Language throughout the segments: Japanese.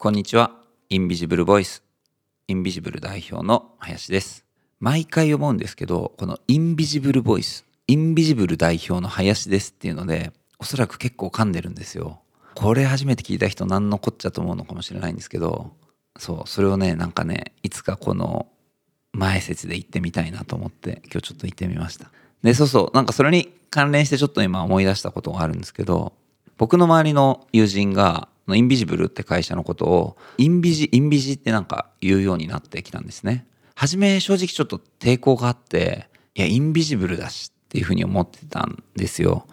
こんにちは。インビジブルボイス、インビジブル代表の林です。毎回思うんですけど、このインビジブルボイス、インビジブル代表の林ですっていうので、おそらく結構噛んでるんですよ。これ初めて聞いた人何のこっちゃと思うのかもしれないんですけど、そう、それをね、なんかね、いつかこの前説で言ってみたいなと思って、今日ちょっと言ってみました。で、そうそう、なんかそれに関連してちょっと今思い出したことがあるんですけど、僕の周りの友人が、インビジブルって会社のことを、インビジ、インビジってなんか言うようになってきたんですね。初め正直ちょっと抵抗があって、いや、インビジブルだしっていうふうに思ってたんですよ。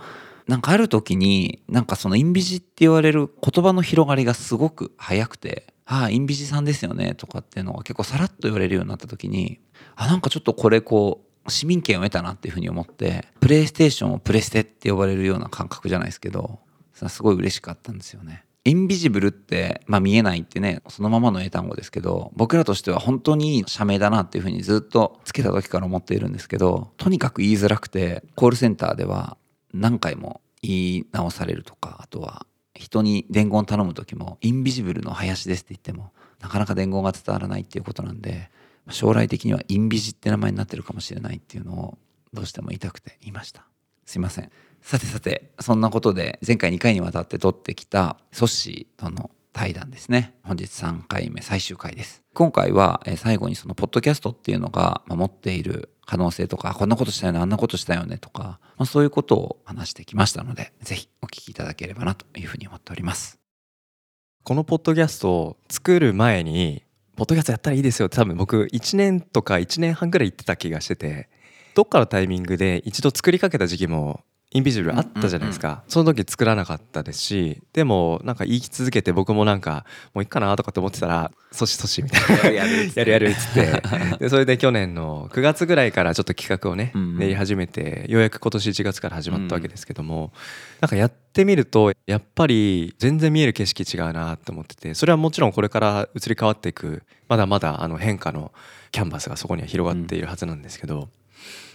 なんかある時に、なんかそのインビジって言われる言葉の広がりがすごく早くて、ああ、インビジさんですよねとかっていうのが結構さらっと言われるようになった時に、あ、なんかちょっとこれこう、市民権を得たなっていうふうに思って、プレイステーションをプレステって呼ばれるような感覚じゃないですけど、すごい嬉しかったんですよね。インビジブルって、まあ見えないってね、そのままの英単語ですけど、僕らとしては本当にいい社名だなっていうふうにずっとつけた時から思っているんですけど、とにかく言いづらくて、コールセンターでは何回も言い直されるとか、あとは人に伝言頼む時も、インビジブルの林ですって言っても、なかなか伝言が伝わらないっていうことなんで、将来的にはインビジって名前になってるかもしれないっていうのをどうしても言いたくて言いました。すいません。さてさて、そんなことで前回2回にわたって撮ってきたソッシーとの対談ですね。本日3回目最終回です。今回は最後にそのポッドキャストっていうのが持っている可能性とか、こんなことしたよね、あんなことしたよねとか、まあ、そういうことを話してきましたので、ぜひお聞きいただければなというふうに思っております。このポッドキャストを作る前にポッドキャストやったらいいですよって多分僕1年とか1年半ぐらい言ってた気がしててどっかのタイミングで一度作りかけた時期もインビジブルあったじゃないですか、その時作らなかったですしでもなんか言い続けて僕もなんかもういいかなとかって思ってたら「そしそし」みたいな。やるやるっつって。でそれで去年の9月ぐらいからちょっと企画をね練り始めてようやく今年1月から始まったわけですけどもなんかやってみるとやっぱり全然見える景色違うなって思っててそれはもちろんこれから移り変わっていくまだまだあの変化のキャンバスがそこには広がっているはずなんですけど、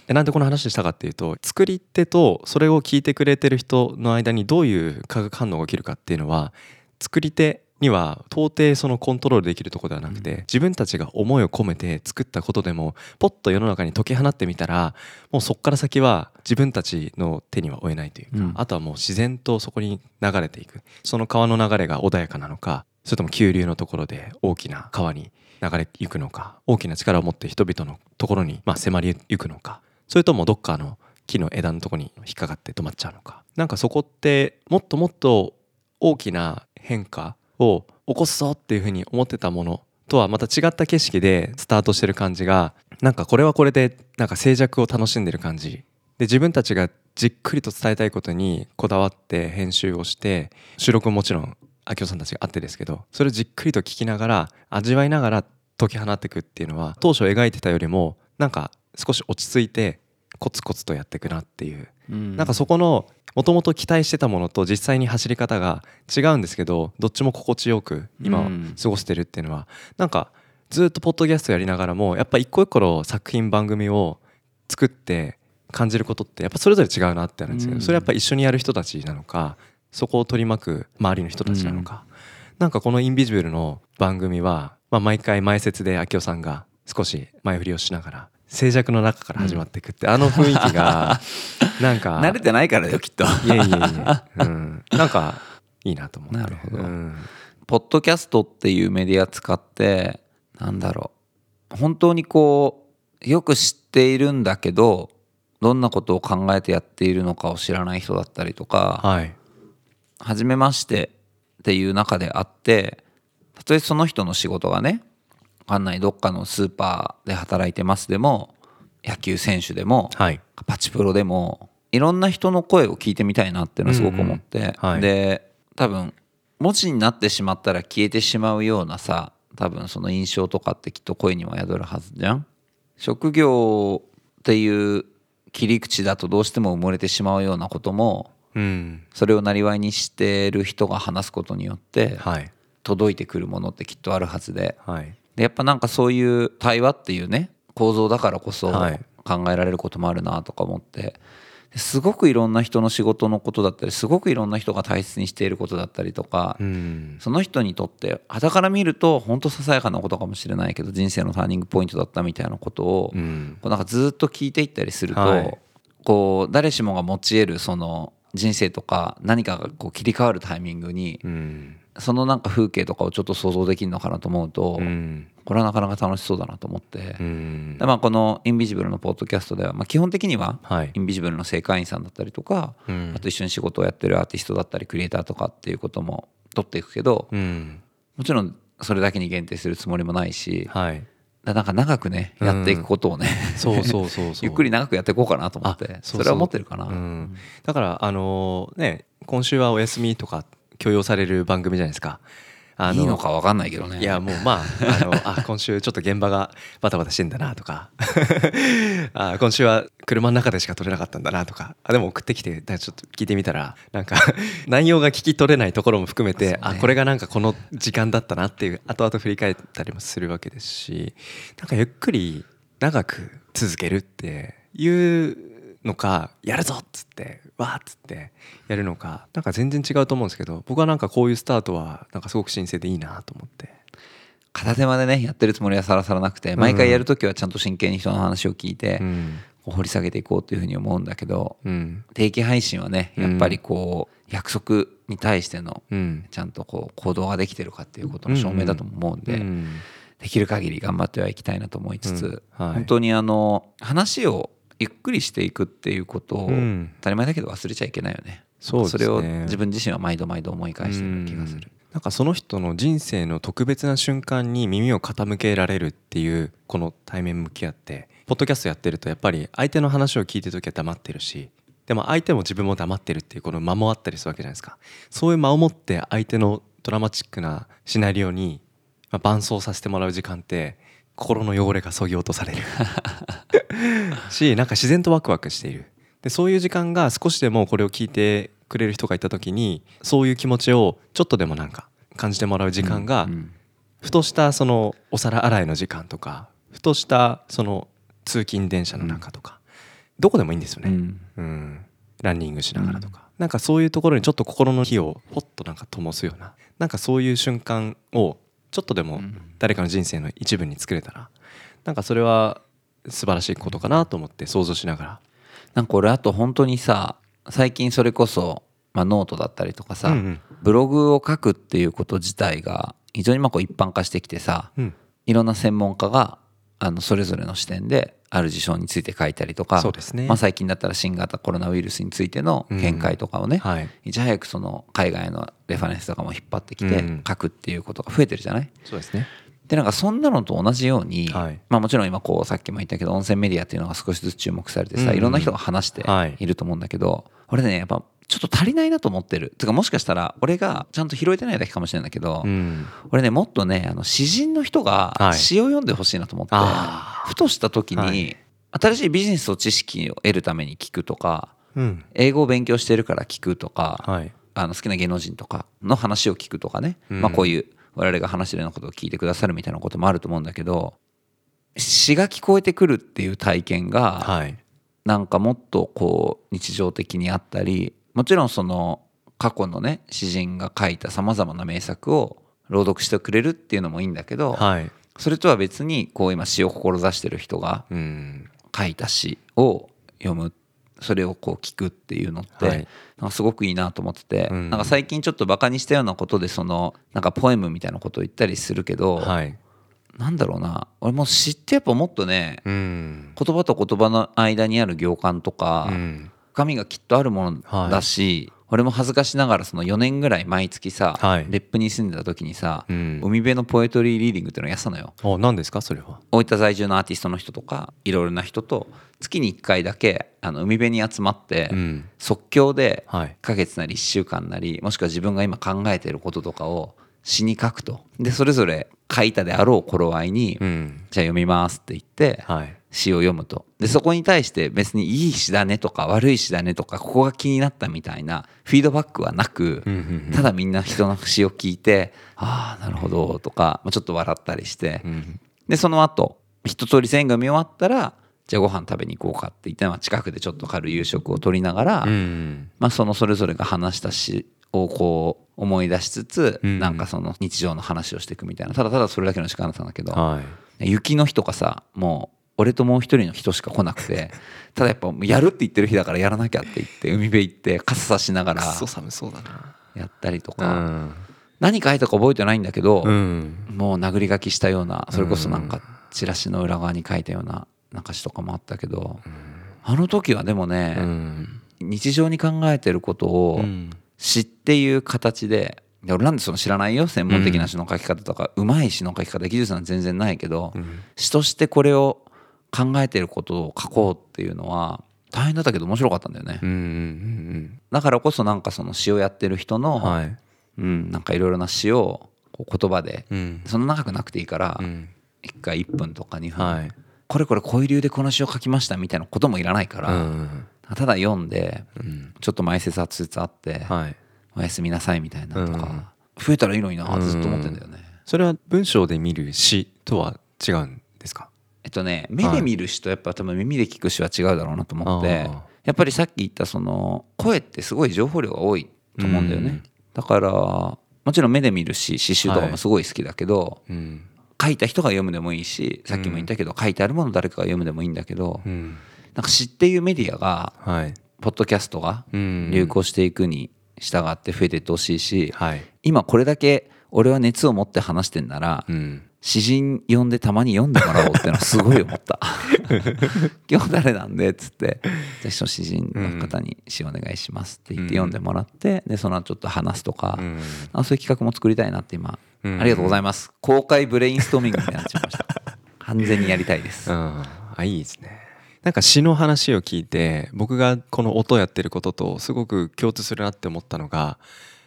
でなんでこの話したかっていうと作り手とそれを聞いてくれてる人の間にどういう化学反応が起きるかっていうのは作り手には到底そのコントロールできるところではなくて、自分たちが思いを込めて作ったことでもポッと世の中に解き放ってみたらもうそこから先は自分たちの手には負えないというか、うん。あとはもう自然とそこに流れていく。その川の流れが穏やかなのかそれとも急流のところで大きな川に流れ行くのか大きな力を持って人々のところにまあ迫り行くのかそれともどっかの木の枝のとこに引っかかって止まっちゃうのか。なんかそこってもっともっと大きな変化を起こすぞっていうふうに思ってたものとはまた違った景色でスタートしてる感じがなんかこれはこれでなんか静寂を楽しんでる感じ。で自分たちがじっくりと伝えたいことにこだわって編集をして収録ももちろん明夫さんたちがあってですけどそれをじっくりと聞きながら味わいながら解き放っていくっていうのは当初描いてたよりもなんか少し落ち着いてコツコツとやっていくなっていう。なんかそこのもともと期待してたものと実際に走り方が違うんですけどどっちも心地よく今過ごしてるっていうのはなんかずっとポッドキャストやりながらもやっぱ一個一個の作品番組を作って感じることってやっぱそれぞれ違うなってあるんですけうん。どそれやっぱ一緒にやる人たちなのかそこを取り巻く周りの人たちなのか。なんかこの「インビジブル」の番組はまあ毎回前説で明夫さんが少し前振りをしながら静寂の中から始まっていくってあの雰囲気が なんか慣れてないからだよ、きっと。いえいえいえ、うん、なんかいいなと思って。なるほど。うん。ポッドキャストっていうメディア使ってなんだろう。本当にこうよく知っているんだけどどんなことを考えてやっているのかを知らない人だったりとかはい。初めましてっていう中であってたとえその人の仕事がねわかんないどっかのスーパーで働いてますでも野球選手でもはい。パチプロでもいろんな人の声を聞いてみたいなっていうのはすごく思って、うんうんはい。で多分文字になってしまったら消えてしまうようなさ多分その印象とかってきっと声には宿るはずじゃん。職業っていう切り口だとどうしても埋もれてしまうようなこともうん。それをなりわいにしてる人が話すことによってはい。届いてくるものってきっとあるはずで。はいでやっぱなんかそういう対話っていうね構造だからこそはい。考えられることもあるなとか思って。すごくいろんな人の仕事のことだったりすごくいろんな人が大切にしていることだったりとか、うん。その人にとって傍から見ると本当ささやかなことかもしれないけど人生のターニングポイントだったみたいなことを、うん。こうなんかずっと聞いていったりすると、はい。こう誰しもが持ち得るその人生とか何かがこう切り替わるタイミングにうんそのなんか風景とかをちょっと想像できるのかなと思うと、うん。これはなかなか楽しそうだなと思って、うん。でまあ、この「インビジブル」のポッドキャストでは、まあ、基本的にははい。インビジブルの正会員さんだったりとか、うん。あと一緒に仕事をやってるアーティストだったりクリエイターとかっていうことも取っていくけどうん。もちろんそれだけに限定するつもりもないしはい。だなんか長くねやっていくことをね、そうそうそうそう。ゆっくり長くやっていこうかなと思ってあそれは思ってるかな、うん、だからあのね今週はお休みとか許容される番組じゃないですか。あいいのか分かんないけどね。いやもうまああのあ今週ちょっと現場がバタバタしてんだなとか。あ今週は車の中でしか撮れなかったんだなとか。あでも送ってきてちょっと聞いてみたらなんか 内容が聞き取れないところも含めて、ね。あこれがなんかこの時間だったなっていう後々振り返ったりもするわけですしなんかゆっくり長く続けるっていうのかやるぞっつってわーっつってやるのかなんか全然違うと思うんですけど僕はなんかこういうスタートはなんかすごく新鮮でいいなと思って。片手間でねやってるつもりはさらさらなくて毎回やるときはちゃんと真剣に人の話を聞いて、うん。掘り下げていこうというふうに思うんだけどうん。定期配信はねやっぱりこう約束に対してのうん。ちゃんとこう行動ができてるかっていうことの証明だとも思うんで、うんできる限り頑張ってはいきたいなと思いつつ、うん。はい本当にあの話をゆっくりしていくっていうことをうん当たり前だけど忘れちゃいけないよね。そうですねれを自分自身は毎度毎度思い返してる気がする。なんかその人の人生の特別な瞬間に耳を傾けられるっていうこの対面向き合ってポッドキャストやってるとやっぱり相手の話を聞いてる時は黙ってるしでも相手も自分も黙ってるっていうこの間もあったりするわけじゃないですかそういう間を持って相手のドラマチックなシナリオにまあ伴走させてもらう時間って心の汚れがそぎ落とされる。しなんか自然とワクワクしている。でそういう時間が少しでもこれを聞いてくれる人がいた時にそういう気持ちをちょっとでもなんか感じてもらう時間が、うんふとしたそのお皿洗いの時間とかふとしたその通勤電車の中とか、どこでもいいんですよね、うん。うん。ランニングしながらとか、なんかそういうところにちょっと心の火をポッとなんか灯すようななんかそういう瞬間をちょっとでも誰かの人生の一部に作れたらなんかそれは素晴らしいことかなと思って想像しながら。なんか俺あと本当にさ最近それこそ、まあ、ノートだったりとかさ、うんうん。ブログを書くっていうこと自体が非常にまあこう一般化してきてさうん。いろんな専門家があのそれぞれの視点である事象について書いたりとかそうですね。まあ、最近だったら新型コロナウイルスについての見解とかをね、はい。いち早くその海外のレファレンスとかも引っ張ってきてうん。書くっていうことが増えてるじゃない？そうですね。でなんかそんなのと同じように、はい。まあ、もちろん今こうさっきも言ったけど温泉メディアっていうのが少しずつ注目されてさ、うん。いろんな人が話してはい。いると思うんだけど、俺ねやっぱちょっと足りないなと思ってる。てかもしかしたら俺がちゃんと拾えてないだけかもしれないんだけど、うん。俺ねもっとねあの詩人の人がはい。詩を読んでほしいなと思って、あふとした時に、はい。新しいビジネスと知識を得るために聞くとかうん。英語を勉強してるから聞くとか、はいあの好きな芸能人とかの話を聞くとかね、うん。まあ、こういう我々が話してるようなことを聞いてくださるみたいなこともあると思うんだけど詩が聞こえてくるっていう体験がはい。なんかもっとこう日常的にあったりもちろんその過去のね詩人が書いたさまざまな名作を朗読してくれるっていうのもいいんだけど、はい。それとは別にこう今詩を志してる人がうん。書いた詩を読むそれをこう聞くっていうのって、はい。なんかすごくいいなと思ってて、うん。なんか最近ちょっとバカにしたようなことでそのなんかポエムみたいなことを言ったりするけど、はい。なんだろうな俺も詩ってやっぱもっとねうん。言葉と言葉の間にある行間とか、うん。深みがきっとあるものだし、俺も恥ずかしながらその4年ぐらい毎月さ、はい。別府に住んでた時にさ、うん。海辺のポエトリーリーディングっていうのをやってたのよ。お何ですか？それは。大分在住のアーティストの人とかいろいろな人と月に1回だけあの海辺に集まって、うん。即興ではい。1ヶ月なり1週間なりもしくは自分が今考えていることとかを詩に書くと。でそれぞれ書いたであろう頃合いに、うん。じゃあ読みますって言って、はい詩を読むと。でそこに対して別にいい詩だねとか悪い詩だねとかここが気になったみたいなフィードバックはなく、うんうんうん。ただみんな人の詩を聞いてああなるほどとか、まあ、ちょっと笑ったりして、うんでその後一通り全が見終わったらじゃあご飯食べに行こうかって言って、まあ、近くでちょっと軽い夕食を取りながら、うんまあ、そのそれぞれが話した詩をこう思い出しつつ、うん。なんかその日常の話をしていくみたいなただただそれだけの時間だったんだけど、はい。雪の日とかさもう俺ともう一人の人しか来なくて ただやっぱやるって言ってる日だからやらなきゃって言って海辺行って傘さしながらくっそ寒そうだな。やったりとうか、ん。何書いたか覚えてないんだけど、うん。もう殴り書きしたようなそれこそなんかチラシの裏側に書いたようななんか詩とかもあったけど、あの時はでもね、うん。日常に考えてることをうん。詩っていう形で俺なんでその知らないよ？専門的な詩の書き方とか、うまい詩の書き方技術なんて全然ないけど、うん。詩としてこれを考えてることを書こうっていうのは大変だったけど面白かったんだよね、うんうんだからこそなんかその詩をやってる人うんの、はい。うん、なんかいろいろな詩をこう言葉でうん。そんな長くなくていいから、うん。1回1分とか2分、はい。これこれこういう理由でこの詩を書きましたみたいなこともいらないかうら、ん。ただ読んでうん。ちょっと前説圧つあって、はい。おやすみなさいみたいなとか、増えたらいいのになずっと思ってんだよね、それは文章で見る詩とは違うんですか？えっとね目で見る詩とやっぱ多分耳で聞く詩は違うだろうなと思って、やっぱりさっき言ったその声ってすごい情報量が多いと思うんだよね、うん。だからもちろん目で見る詩詩集とかもすごい好きだけど、うん。書いた人が読むでもいいしさっきも言ったけど、書いてあるもの誰かが読むでもいいんだけど、うん。なんか詩っていうメディアがはい。ポッドキャストがうん。流行していくに従って増えていってほしいし、はい。今これだけ俺は熱を持って話してんなら、うん詩人呼んでたまに読んでもらおうってのはすごい思った。今日誰なんでっつって。ぜひその詩人の方に詩お願いしますって言って読んでもらってでその後ちょっと話すとか、うん。あそういう企画も作りたいなって今、うん。ありがとうございます。公開ブレインストーミングになっちゃいました。完全にやりたいです、うん。あいいですね。なんか詩の話を聞いて僕がこの音やってることとすごく共通するなって思ったのが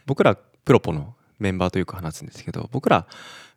僕らプロポのメンバーとよく話すんですけど僕ら、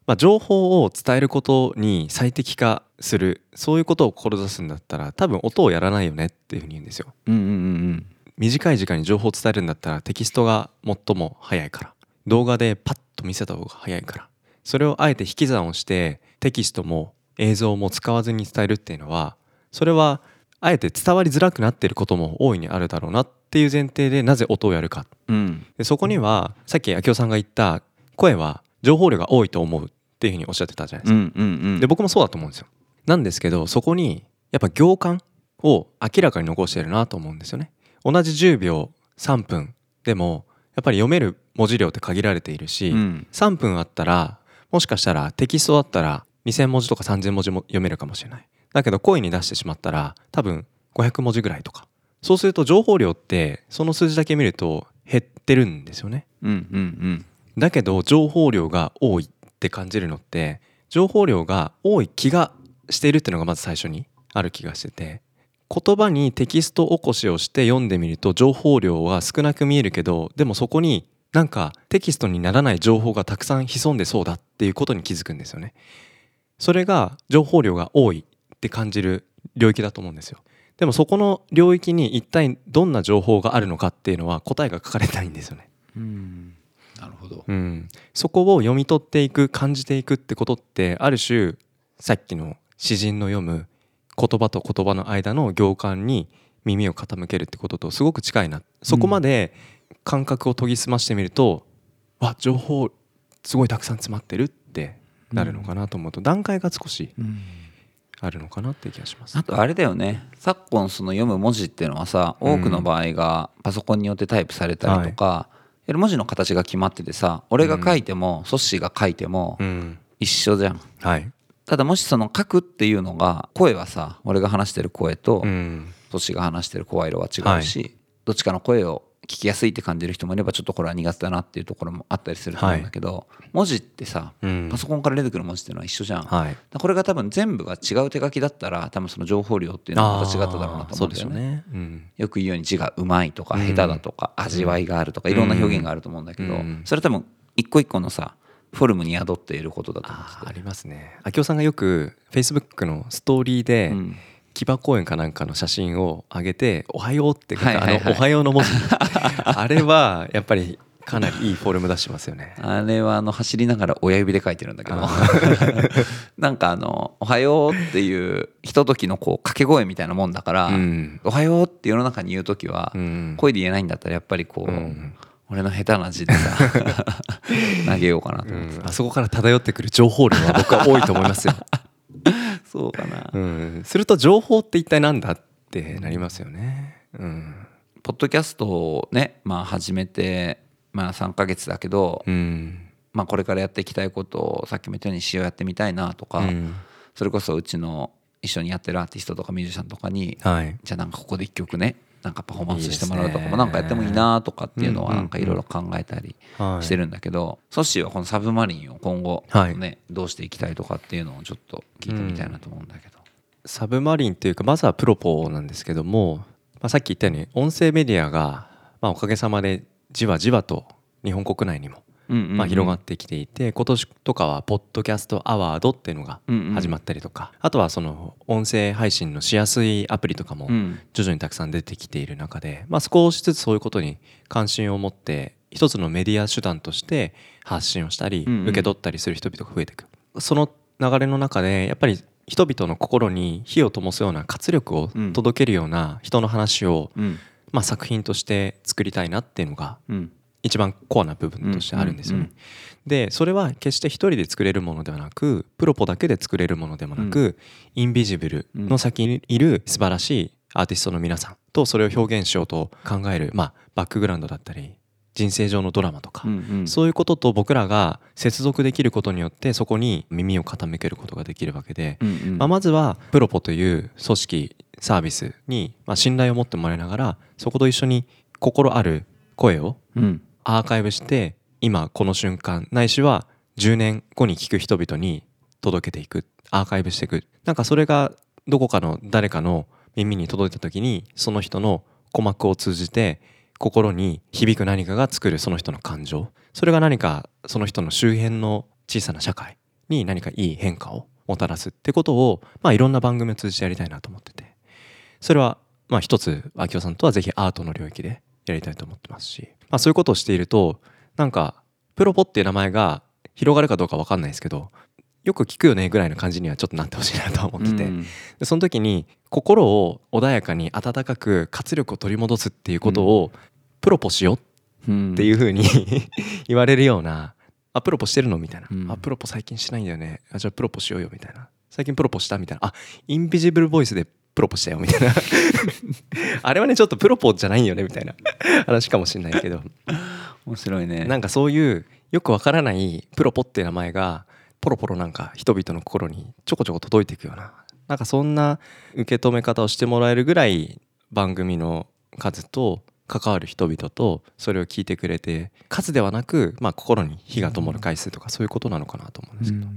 まあ、情報を伝えることに最適化するそういうことを志すんだったら多分音をやらないよねっていうふうに言うんですよ。うんうんうん短い時間に情報を伝えるんだったらテキストが最も早いから動画でパッと見せた方が早いからそれをあえて引き算をしてテキストも映像も使わずに伝えるっていうのはそれはあえて伝わりづらくなっていることも大いにあるだろうなっていう前提でなぜ音をやるか。うんうん。でそこにはさっき明夫さんが言った声は情報量が多いと思うっていうふうにおっしゃってたじゃないですか。うんうんうん。で僕もそうだと思うんですよ。なんですけどそこにやっぱ行間を明らかに残してるなと思うんですよね。同じ10秒3分でもやっぱり読める文字量って限られているし、うん。3分あったらもしかしたらテキストだったら2,000文字とか3,000文字も読めるかもしれない。だけど声に出してしまったら多分500文字ぐらいとか。そうすると情報量ってその数字だけ見ると減ってるんですよね。うんうん。だけど情報量が多いって感じるのって情報量が多い気がしているっていうのがまず最初にある気がしてて言葉にテキスト起こしをして読んでみると情報量は少なく見えるけどでもそこになんかテキストにならない情報がたくさん潜んでそうだっていうことに気づくんですよね。それが情報量が多いって感じる領域だと思うんですよ。でもそこの領域に一体どんな情報があるのかっていうのは答えが書かれないんですよね。うんうんなるほど。うん、そこを読み取っていく感じていくってことってある種さっきの詩人の読む言葉と言葉の間の行間に耳を傾けるってこととすごく近いなそこまで感覚を研ぎ澄ましてみると、わ情報すごいたくさん詰まってるってなるのかなと思うと、段階が少しうん。あるのかなっていう気がします。あ。とあれだよね。昨今その読む文字っていうのはさ多くの場合がパソコンによってタイプされたりとか、やはり文字の形が決まっててさ俺が書いてもソッシーが書いてもうん、一緒じゃん。はい、ただもしその書くっていうのが声はさ俺が話してる声とうん。ソッシーが話してる声色は違うし、どっちかの声を聞きやすいって感じる人もいればちょっとこれは苦手だなっていうところもあったりすると思うんだけど、文字ってさうん。パソコンから出てくる文字っていうのは一緒じゃん、はい、これが多分全部が違う手書きだったら多分その情報量っていうのはまた違っただろうなと思うんだよね。ね。うん。よく言うように字がうまいとかうん。下手だとか味わいがあるとかいろんな表現があると思うんだけどうん。それは多分一個一個のさフォルムに宿っていることだと思っててあーありますね。明夫さんがよく Facebook のストーリーで、うん騎馬公園かなんかの写真を上げて「おはよう」って書いた、はいはいはい。あの「おはよう」の文字。あれはやっぱりかなりいいフォルム出してますよね。あれはあの走りながら親指で書いてるんだけど。なんかあの「おはよう」っていうひとときのこう掛け声みたいなもんだから「うん。おはよう」って世の中に言う時はうん。声で言えないんだったらやっぱりこう、うん。俺の下手な字でさ 投げようかなとう思ってん。あそこから漂ってくる情報量は僕は多いと思いますよ、そうかな、うん、すると情報って一体なんだってなりますよね。うん、ポッドキャストをねまあ始めてまあ3ヶ月だけど、うん。まあこれからやっていきたいことをさっきも言ったように詩をやってみたいなとか、うん。それこそうちの一緒にやってるアーティストとかミュージシャンとかにはい。じゃあなんかここで一曲ねなんかパフォーマンスしてもらうとかもなんかやってもいいなとかっていうのはうんなんかいろいろ考えたりはいしてるんだけどソッシーはこのサブマリンを今後はい。ねどうしていきたいとかっていうのをちょっと聞いてみたいなと思うんだけど。サブマリンというかまずはプロポなんですけども、まあ、さっき言ったように音声メディアが、まあ、おかげさまでじわじわと日本国内にもまあ広がってきていて今年とかはポッドキャストアワードっていうのが始まったりとか。あとはその音声配信のしやすいアプリとかもうん。徐々にたくさん出てきている中で、まあ、少しずつそういうことに関心を持って一つのメディア手段として発信をしたり受け取ったりする人々が増えていく。その流れの中でやっぱり人々の心に火を灯すような活力をうん。届けるような人の話を、うん。まあ、作品として作りたいなっていうのがうん一番コアな部分としてあるんですよね。うんうんでそれは決して一人で作れるものではなくプロポだけで作れるものでもなく、インビジブルの先にいる素晴らしいアーティストの皆さんとそれを表現しようと考える、まあ、バックグラウンドだったり人生上のドラマとか、うんうん。そういうことと僕らが接続できることによってそこに耳を傾けることができるわけで、うんうん。まあ、まずはプロポという組織サービスにまあ信頼を持ってもらいながらそこと一緒に心ある声をうんアーカイブして今この瞬間ないしは10年後に聞く人々に届けていくアーカイブしていく。なんかそれがどこかの誰かの耳に届いた時にその人の鼓膜を通じて心に響く何かが作るその人の感情。それが何かその人の周辺の小さな社会に何かいい変化をもたらすってことを、まあ、いろんな番組を通じてやりたいなと思ってて。それはまあ一つ明夫さんとはぜひアートの領域でやりたいと思ってますし、まあ、そういうことをしているとなんかプロポっていう名前が広がるかどうか分かんないですけどよく聞くよねぐらいの感じにはちょっとなってほしいなと思ってて、うん。でその時に心を穏やかに温かく活力を取り戻すっていうことをプロポしよううんっていう風に 言われるような「あプロポしてるの?」みたいな「うん。あプロポ最近しないんだよね。あじゃあプロポしようよ」みたいな「最近プロポした?」みたいな「あインビジブルボイスでプロポしたよ」みたいな。あれはねちょっとプロポじゃないよねみたいな。話かもしれないけど。面白いね。なんかそういうよくわからないプロポって名前がポロポロなんか人々の心にちょこちょこ届いていくような。なんかそんな受け止め方をしてもらえるぐらい番組の数と関わる人々とそれを聞いてくれて数ではなく、まあ、心に火が灯る回数とかそういうことなのかなと思うんですけど、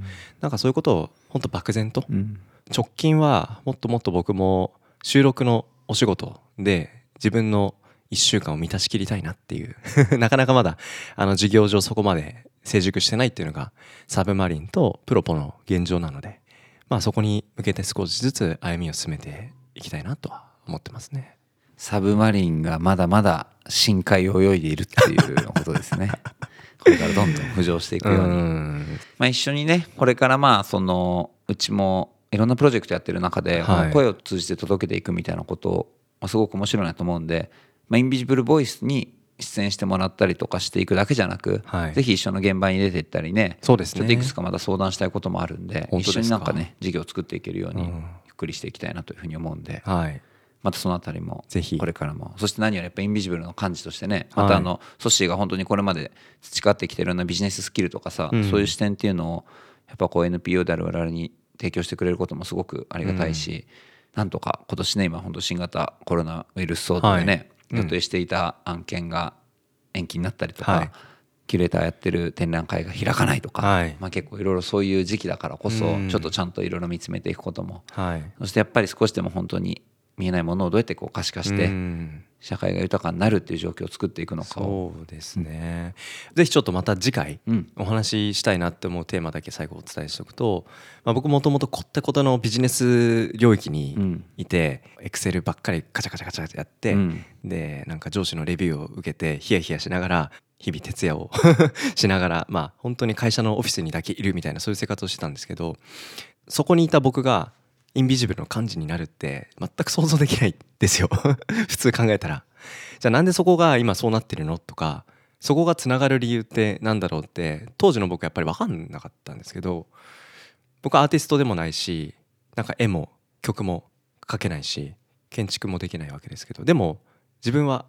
なんかそういうことを本当漠然とうん直近はもっともっと僕も収録のお仕事で自分の1週間を満たしきりたいなっていう。なかなかまだあの事業上そこまで成熟してないっていうのがサブマリンとプロポの現状なのでまあそこに向けて少しずつ歩みを進めていきたいなとは思ってますね。サブマリンがまだまだ深海を泳いでいるっていうことですね。これからどんどん浮上していくように。ん。まあ、一緒にねこれからまあそのうちもいろんなプロジェクトやってる中で、はい。声を通じて届けていくみたいなことを、まあ、すごく面白いなと思うんで、まあ、インビジブルボイスに出演してもらったりとかしていくだけじゃなく、はい。ぜひ一緒の現場に出ていったりねそうですね。ちょっといくつかまた相談したいこともあるんで一緒になんかね事業を作っていけるようにうん。ゆっくりしていきたいなというふうに思うんで、はい。またそのあたりもぜひ。これからも。そして何よりやっぱインビジブルの幹事としてねはい。またあのソッシーが本当にこれまで培ってきてるようなビジネススキルとかさ、うんそういう視点っていうのをやっぱこう NPO である我々に提供してくれることもすごくありがたいし、なんとか今年ね今本当新型コロナウイルス騒動でね、はい。うん。予定していた案件が延期になったりとか、はい。キュレーターやってる展覧会が開かないとか、はい。まあ、結構いろいろそういう時期だからこそうん。ちょっとちゃんといろいろ見つめていくことも。はい。そしてやっぱり少しでも本当に見えないものをどうやってこう可視化してうん。社会が豊かになるっていう状況を作っていくのかを。そうですね、ぜひちょっとまた次回うん。お話ししたいなって思うテーマだけ最後お伝えしておくと、まあ、僕もともとこってことのビジネス領域うにん。いてエクセルばっかりカチャカチャカチャやって、うん。でなんか上司のレビューを受けてヒヤヒヤしながら日々徹夜を しながらまあ本当に会社のオフィスにだけいるみたいなそういう生活をしてたんですけどそこにいた僕がインビジブルの幹事になるって全く想像できないですよ。普通考えたら。じゃあなんでそこが今そうなってるの？とかそこがつながる理由ってなんだろうって当時の僕やっぱり分かんなかったんですけど僕はアーティストでもないしなんか絵も曲も描けないし建築もできないわけですけどでも自分は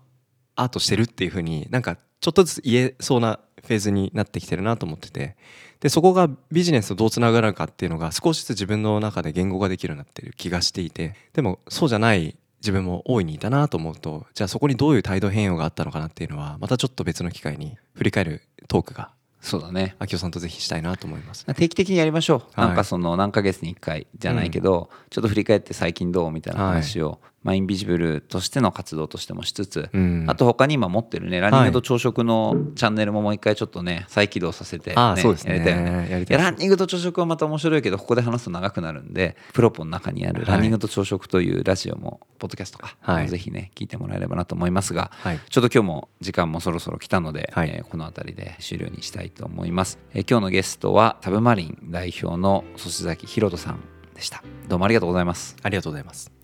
アートしてるっていう風になんかちょっとずつ言えそうなフェーズになってきてるなと思ってて。でそこがビジネスとどうつながるかっていうのが少しずつ自分の中で言語ができるようになってる気がしていて。でもそうじゃない自分も大いにいたなと思うとじゃあそこにどういう態度変容があったのかなっていうのはまたちょっと別の機会に振り返るトークがそうだね。明夫さんとぜひしたいなと思います。定期的にやりましょう、はい。なんかその何ヶ月に1回じゃないけど、ちょっと振り返って最近どうみたいな話を、まあ、インビジブルとしての活動としてもしつつ、うん。あと他に今持ってるねランニングと朝食のチャンネルももう一回ちょっとね再起動させて、ね、ああそうですね。やりたいよね。ランニングと朝食はまた面白いけどここで話すと長くなるんでプロポの中にある「はい。ランニングと朝食」というラジオもポッドキャストか、はい。ぜひね聞いてもらえればなと思いますが、はい。ちょっと今日も時間もそろそろ来たので、はいえーこの辺りで終了にしたいと思います、えー今日のゲストはサブマリン代表の粗崎ひろとさんでした。どうもありがとうございます。ありがとうございます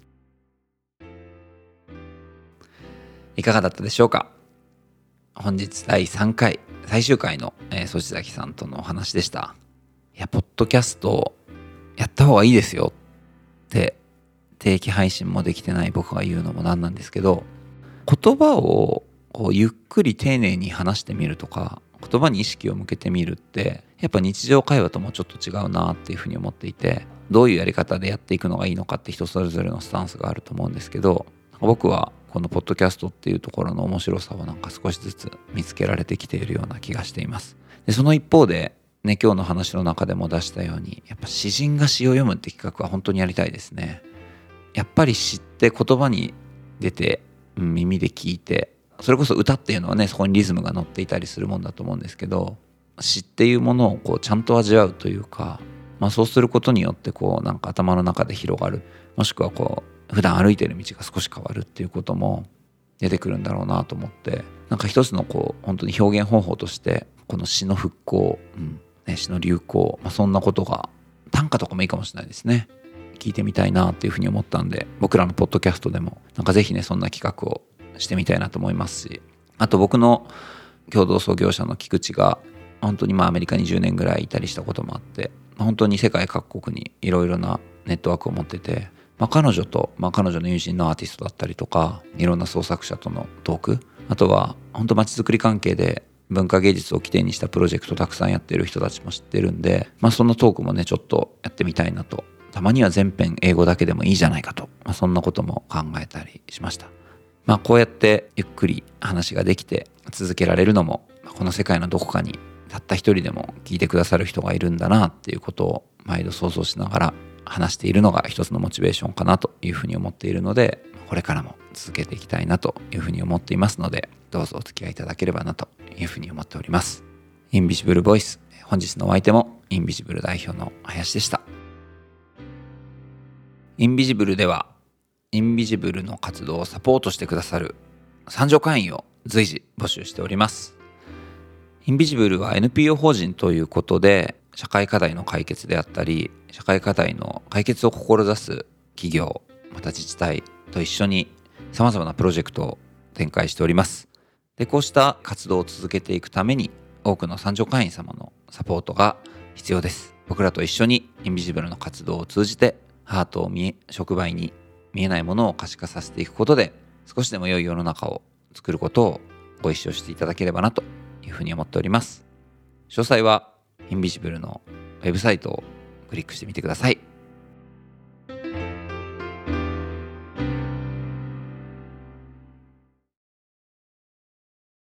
いかがだったでしょうか？本日第3回最終回の、えー、粗崎さんとのお話でした。いやポッドキャストやった方がいいですよって定期配信もできてない僕が言うのもなんなんですけど言葉をこうゆっくり丁寧に話してみるとか言葉に意識を向けてみるってやっぱ日常会話ともちょっと違うなっていうふうに思っていてどういうやり方でやっていくのがいいのかって人それぞれのスタンスがあると思うんですけど僕はこのポッドキャストっていうところの面白さをなんか少しずつ見つけられてきているような気がしています。でその一方でね今日の話の中でも出したようにやっぱ詩人が詩を読むって企画は本当にやりたいですね。やっぱり詩って言葉に出てうん耳で聞いてそれこそ歌っていうのはねそこにリズムが乗っていたりするもんだと思うんですけど詩っていうものをこうちゃんと味わうというか、まあ、そうすることによってこうなんか頭の中で広がる。もしくはこう普段歩いてる道が少し変わるっていうことも出てくるんだろうなと思ってなんか一つのこう本当に表現方法としてこの詩の復興、うんね、詩の流行、まあ、そんなことが短歌とかもいいかもしれないですね。聞いてみたいなっていうふうに思ったんで僕らのポッドキャストでもなんかぜひねそんな企画をしてみたいなと思いますしあと僕の共同創業者の菊池が本当にまあアメリカに10年ぐらいいたりしたこともあって本当に世界各国にいろいろなネットワークを持ってて、まあ、彼女と、まあ、彼女の友人のアーティストだったりとかいろんな創作者とのトークあとは本当街づくり関係で文化芸術を起点にしたプロジェクトたくさんやってる人たちも知ってるんで、まあ、そのトークもねちょっとやってみたいなと。たまには全編英語だけでもいいじゃないかと、まあ、そんなことも考えたりしました。まあこうやってゆっくり話ができて続けられるのもこの世界のどこかにたった一人でも聞いてくださる人がいるんだなっていうことを毎度想像しながら話しているのが一つのモチベーションかなというふうに思っているのでこれからも続けていきたいなというふうに思っていますのでどうぞお付き合いいただければなというふうに思っております。インビジブルボイス本日のお相手もインビジブル代表の林でした。インビジブルではインビジブルの活動をサポートしてくださる参上会員を随時募集しております。インビジブルは NPO 法人ということで社会課題の解決であったり社会課題の解決を志す企業また自治体と一緒にさまざまなプロジェクトを展開しております。でこうした活動を続けていくために多くの参上会員様のサポートが必要です。僕らと一緒にインビジブルの活動を通じてハートを見え触媒に見えないものを可視化させていくことで少しでも良い世の中を作ることをご一緒していただければなというふうに思っております。詳細はインビジブルのウェブサイトをクリックしてみてください。